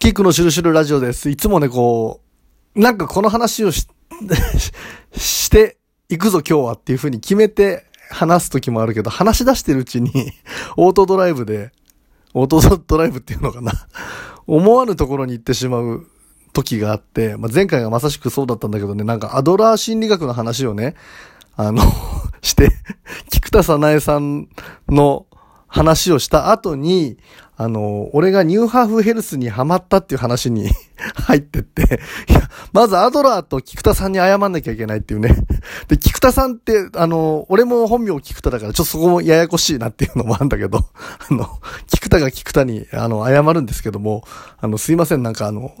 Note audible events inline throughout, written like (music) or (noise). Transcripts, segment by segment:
キックのシュルシュルラジオです。いつもね、こう、なんかこの話をし、(laughs) していくぞ今日はっていう風に決めて話す時もあるけど、話し出してるうちに、(laughs) オートドライブで、オートドライブっていうのかな。(laughs) 思わぬところに行ってしまう時があって、まあ、前回がまさしくそうだったんだけどね、なんかアドラー心理学の話をね、あのして、菊田さなえさんの話をした後に、あの、俺がニューハーフヘルスにハマったっていう話に (laughs) 入ってって、いや、まずアドラーと菊田さんに謝んなきゃいけないっていうね。で、菊田さんって、あの、俺も本名菊田だから、ちょっとそこもややこしいなっていうのもあるんだけど、(laughs) あの、菊田が菊田に、あの、謝るんですけども、あの、すいません、なんかあの、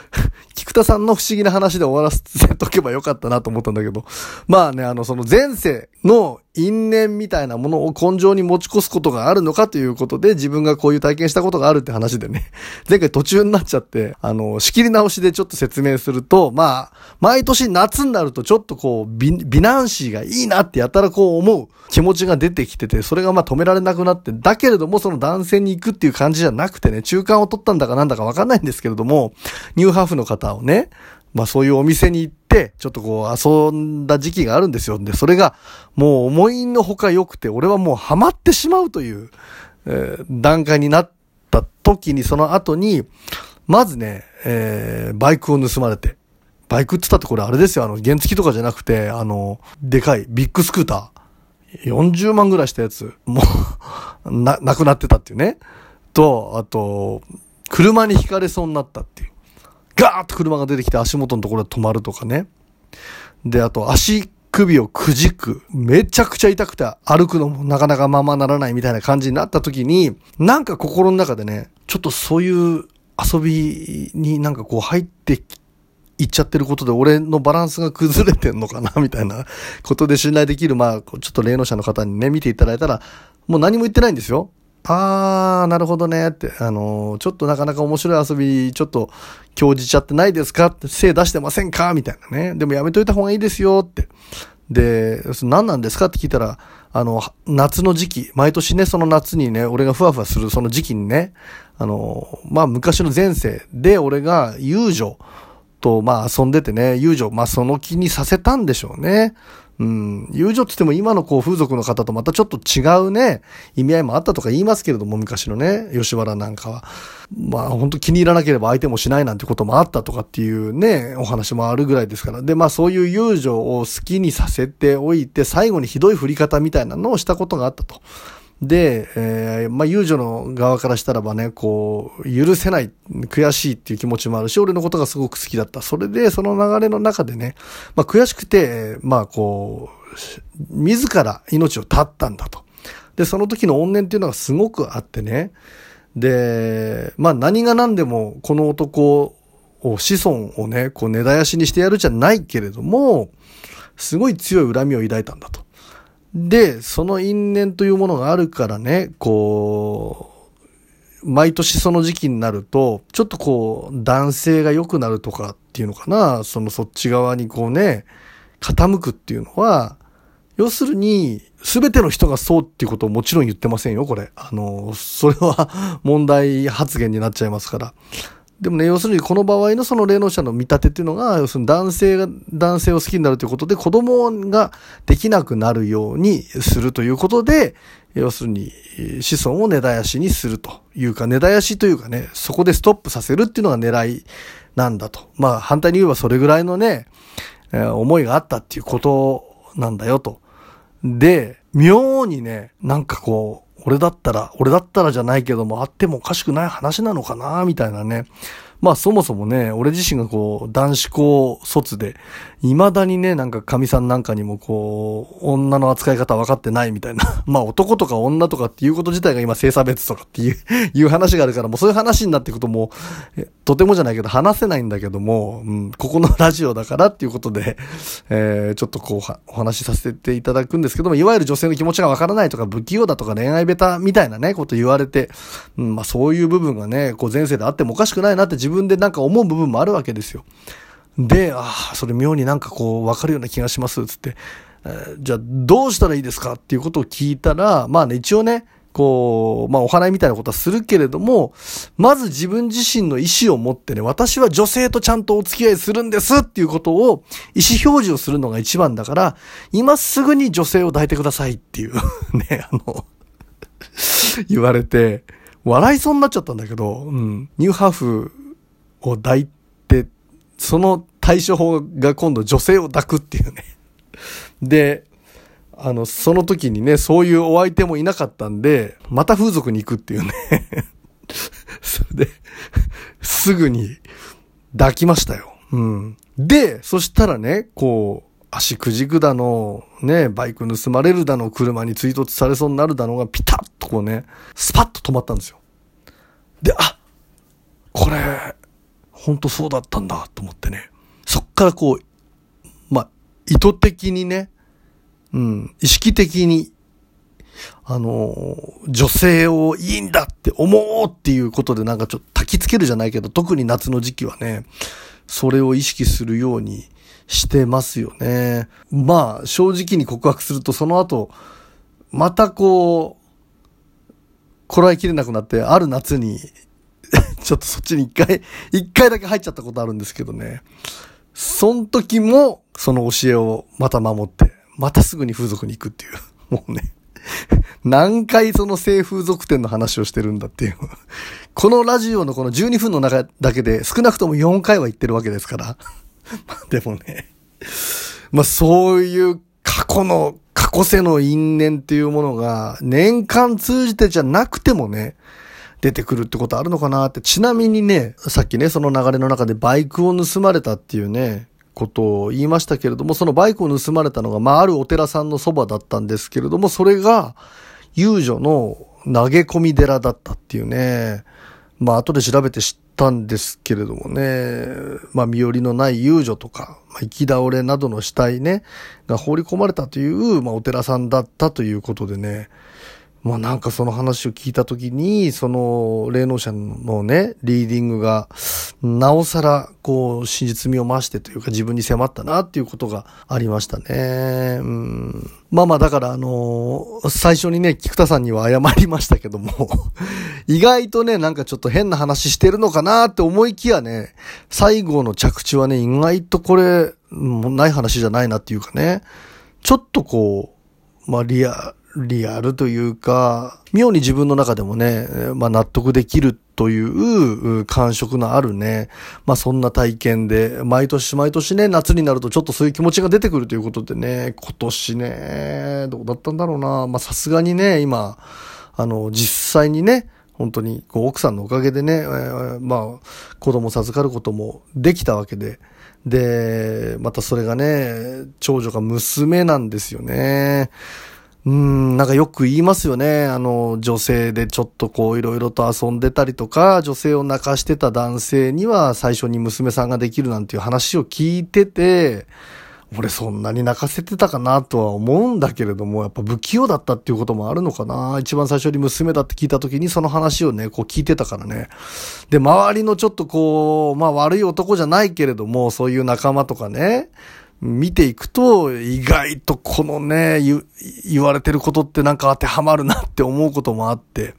(laughs) 菊田さんの不思議な話で終わらせとけばよかったなと思ったんだけど、まあね、あの、その前世の因縁みたいなものを根性に持ち越すことがあるのかということで、自分がこういう体験したことがあるって話でね、(laughs) 前回途中になっちゃって、あの、仕切り直しでちょっと説明すると、まあ、毎年夏になるとちょっとこう、美、男子がいいなってやったらこう思う気持ちが出てきてて、それがまあ止められなくなって、だけれどもその男性に行くっていう感じじゃなくてね、中間を取ったんだかなんだかわかんないんですけれども、ニューハーフの方をね、まあそういうお店に行って、ちょっとこう遊んだ時期があるんですよ。で、それがもう思いのほか良くて、俺はもうハマってしまうという、えー、段階になった時に、その後に、まずね、えー、バイクを盗まれて。バイクって言ったってこれあれですよ。あの、原付とかじゃなくて、あの、でかいビッグスクーター。40万ぐらいしたやつ。もう (laughs) な、なくなってたっていうね。と、あと、車にひかれそうになったっていう。ガーッと車が出てきて足元のところで止まるとかね。で、あと足首をくじく。めちゃくちゃ痛くて歩くのもなかなかままならないみたいな感じになった時に、なんか心の中でね、ちょっとそういう遊びになんかこう入っていっちゃってることで俺のバランスが崩れてんのかな (laughs) みたいなことで信頼できる、まあ、ちょっと霊能者の方にね、見ていただいたら、もう何も言ってないんですよ。あー、なるほどねって、あのー、ちょっとなかなか面白い遊び、ちょっと、興じちゃってないですか？って、精出してませんか？みたいなね。でもやめといた方がいいですよって。で、何なんですか？って聞いたら、あの、夏の時期、毎年ね、その夏にね、俺がふわふわするその時期にね、あの、まあ、昔の前世で俺が遊女と、まあ、遊んでてね、遊女、まあ、その気にさせたんでしょうね。うん、友情って言っても今のこう風俗の方とまたちょっと違うね、意味合いもあったとか言いますけれども、昔のね、吉原なんかは。まあ本当気に入らなければ相手もしないなんてこともあったとかっていうね、お話もあるぐらいですから。で、まあそういう友情を好きにさせておいて、最後にひどい振り方みたいなのをしたことがあったと。で、えー、まあ、遊女の側からしたらばね、こう、許せない、悔しいっていう気持ちもあるし、俺のことがすごく好きだった。それで、その流れの中でね、まあ、悔しくて、まあ、こう、自ら命を絶ったんだと。で、その時の怨念っていうのがすごくあってね。で、まあ、何が何でも、この男を、子孫をね、こう、根絶やしにしてやるじゃないけれども、すごい強い恨みを抱いたんだと。で、その因縁というものがあるからね、こう、毎年その時期になると、ちょっとこう、男性が良くなるとかっていうのかな、そのそっち側にこうね、傾くっていうのは、要するに、すべての人がそうっていうことをもちろん言ってませんよ、これ。あの、それは (laughs) 問題発言になっちゃいますから。でもね、要するにこの場合のその霊能者の見立てっていうのが、要するに男性が男性を好きになるということで子供ができなくなるようにするということで、要するに子孫を根絶やしにするというか、根絶やしというかね、そこでストップさせるっていうのが狙いなんだと。まあ反対に言えばそれぐらいのね、思いがあったっていうことなんだよと。で、妙にね、なんかこう、俺だったら、俺だったらじゃないけども、あってもおかしくない話なのかな、みたいなね。まあそもそもね、俺自身がこう、男子校卒で、未だにね、なんか神さんなんかにもこう、女の扱い方分かってないみたいな。(laughs) まあ男とか女とかっていうこと自体が今性差別とかっていう (laughs) いう話があるから、もうそういう話になっていくともう、とてもじゃないけど話せないんだけども、うん、ここのラジオだからっていうことで、(laughs) えー、ちょっとこう、お話しさせていただくんですけども、いわゆる女性の気持ちが分からないとか、不器用だとか恋愛ベタみたいなね、こと言われて、うん、まあそういう部分がね、こう前世であってもおかしくないなって自自分でなんか思う部分もあるわけですよ。で、ああ、それ妙になんかこう、わかるような気がします、つって。えー、じゃあ、どうしたらいいですかっていうことを聞いたら、まあね、一応ね、こう、まあお祓いみたいなことはするけれども、まず自分自身の意思を持ってね、私は女性とちゃんとお付き合いするんですっていうことを意思表示をするのが一番だから、今すぐに女性を抱いてくださいっていう (laughs) ね、あの言われて、笑いそうになっちゃったんだけど、うん、ニューハーフを抱いて、その対処法が今度女性を抱くっていうね。(laughs) で、あの、その時にね、そういうお相手もいなかったんで、また風俗に行くっていうね (laughs) それで、すぐに抱きましたよ。うん。で、そしたらね、こう、足くじくだの、ね、バイク盗まれるだの、車に追突されそうになるだのがピタッとこうね、スパッと止まったんですよ。で、あこれ、ほんとそうだったんだと思ってね。そっからこう、まあ、意図的にね、うん、意識的に、あの、女性をいいんだって思うっていうことでなんかちょっと焚きつけるじゃないけど、特に夏の時期はね、それを意識するようにしてますよね。まあ、正直に告白するとその後、またこう、こらえきれなくなって、ある夏にちょっとそっちに一回、(laughs) 一回だけ入っちゃったことあるんですけどね。その時も、その教えをまた守って、またすぐに風俗に行くっていう。(laughs) もうね。(laughs) 何回その性風俗店の話をしてるんだっていう。このラジオのこの12分の中だけで少なくとも4回は言ってるわけですから。まあでもね。まあそういう過去の、過去世の因縁っていうものが年間通じてじゃなくてもね、出てくるってことあるのかなって。ちなみにね、さっきね、その流れの中でバイクを盗まれたっていうね、ことを言いましたけれども、そのバイクを盗まれたのが、まあ、あるお寺さんのそばだったんですけれども、それが、遊女の投げ込み寺だったっていうね、まあ、後で調べて知ったんですけれどもね、まあ、身寄りのない遊女とか、まあ、生き倒れなどの死体ね、が放り込まれたという、まあ、お寺さんだったということでね、まあなんかその話を聞いたときに、その霊能者のね、リーディングが、なおさら、こう、真実味を増してというか自分に迫ったなっていうことがありましたね。うん。まあまあだからあのー、最初にね、菊田さんには謝りましたけども (laughs) 意外とね、なんかちょっと変な話してるのかなって思いきやね、最後の着地はね、意外とこれ、もうない話じゃないなっていうかね、ちょっとこう、まあリア、リアルというか、妙に自分の中でもね、まあ納得できるという感触のあるね、まあそんな体験で、毎年毎年ね、夏になるとちょっとそういう気持ちが出てくるということでね、今年ね、どうだったんだろうな。まあさすがにね、今、あの、実際にね、本当に、こう、奥さんのおかげでね、えー、まあ、子供授かることもできたわけで、で、またそれがね、長女が娘なんですよね。うん、なんかよく言いますよね。あの、女性でちょっとこういろいろと遊んでたりとか、女性を泣かしてた男性には最初に娘さんができるなんていう話を聞いてて、俺そんなに泣かせてたかなとは思うんだけれども、やっぱ不器用だったっていうこともあるのかな。一番最初に娘だって聞いた時にその話をね、こう聞いてたからね。で、周りのちょっとこう、まあ悪い男じゃないけれども、そういう仲間とかね、見ていくと、意外とこのね、言われてることってなんか当てはまるなって思うこともあって、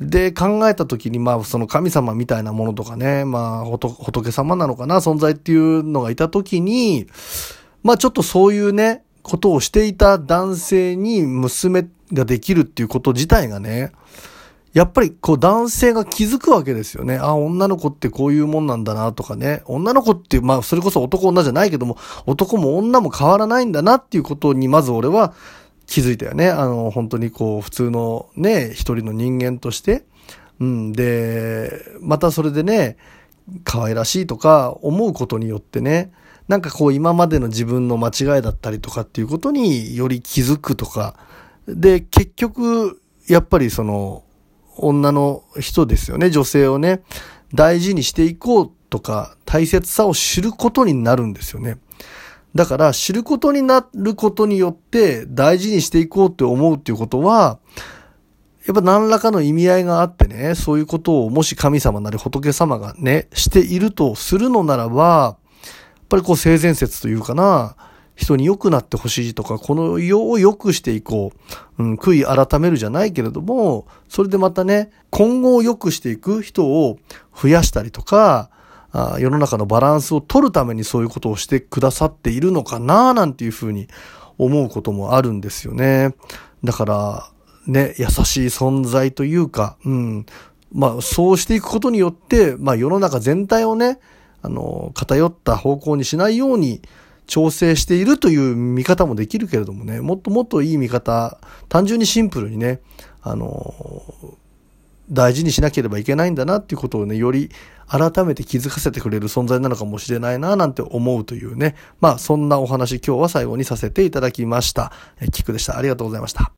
で、考えたときに、まあ、その神様みたいなものとかね、まあ、仏様なのかな、存在っていうのがいたときに、まあ、ちょっとそういうね、ことをしていた男性に娘ができるっていうこと自体がね、やっぱりこう男性が気づくわけですよね。あ、女の子ってこういうもんなんだなとかね。女の子っていう、まあそれこそ男女じゃないけども、男も女も変わらないんだなっていうことにまず俺は気づいたよね。あの、本当にこう普通のね、一人の人間として。うん。で、またそれでね、可愛らしいとか思うことによってね、なんかこう今までの自分の間違いだったりとかっていうことにより気づくとか。で、結局、やっぱりその、女の人ですよね、女性をね、大事にしていこうとか、大切さを知ることになるんですよね。だから知ることになることによって大事にしていこうって思うっていうことは、やっぱ何らかの意味合いがあってね、そういうことをもし神様なり仏様がね、しているとするのならば、やっぱりこう性善説というかな、人に良くなってほしいとか、この世を良くしていこう。うん、悔い改めるじゃないけれども、それでまたね、今後を良くしていく人を増やしたりとか、あ世の中のバランスを取るためにそういうことをしてくださっているのかななんていうふうに思うこともあるんですよね。だから、ね、優しい存在というか、うん。まあ、そうしていくことによって、まあ、世の中全体をね、あの、偏った方向にしないように調整しているという見方もできるけれどもね、もっともっといい見方、単純にシンプルにね、あの、大事にしなければいけないんだなっていうことをね、より改めて気づかせてくれる存在なのかもしれないななんて思うというね。まあそんなお話今日は最後にさせていただきました。えキックでした。ありがとうございました。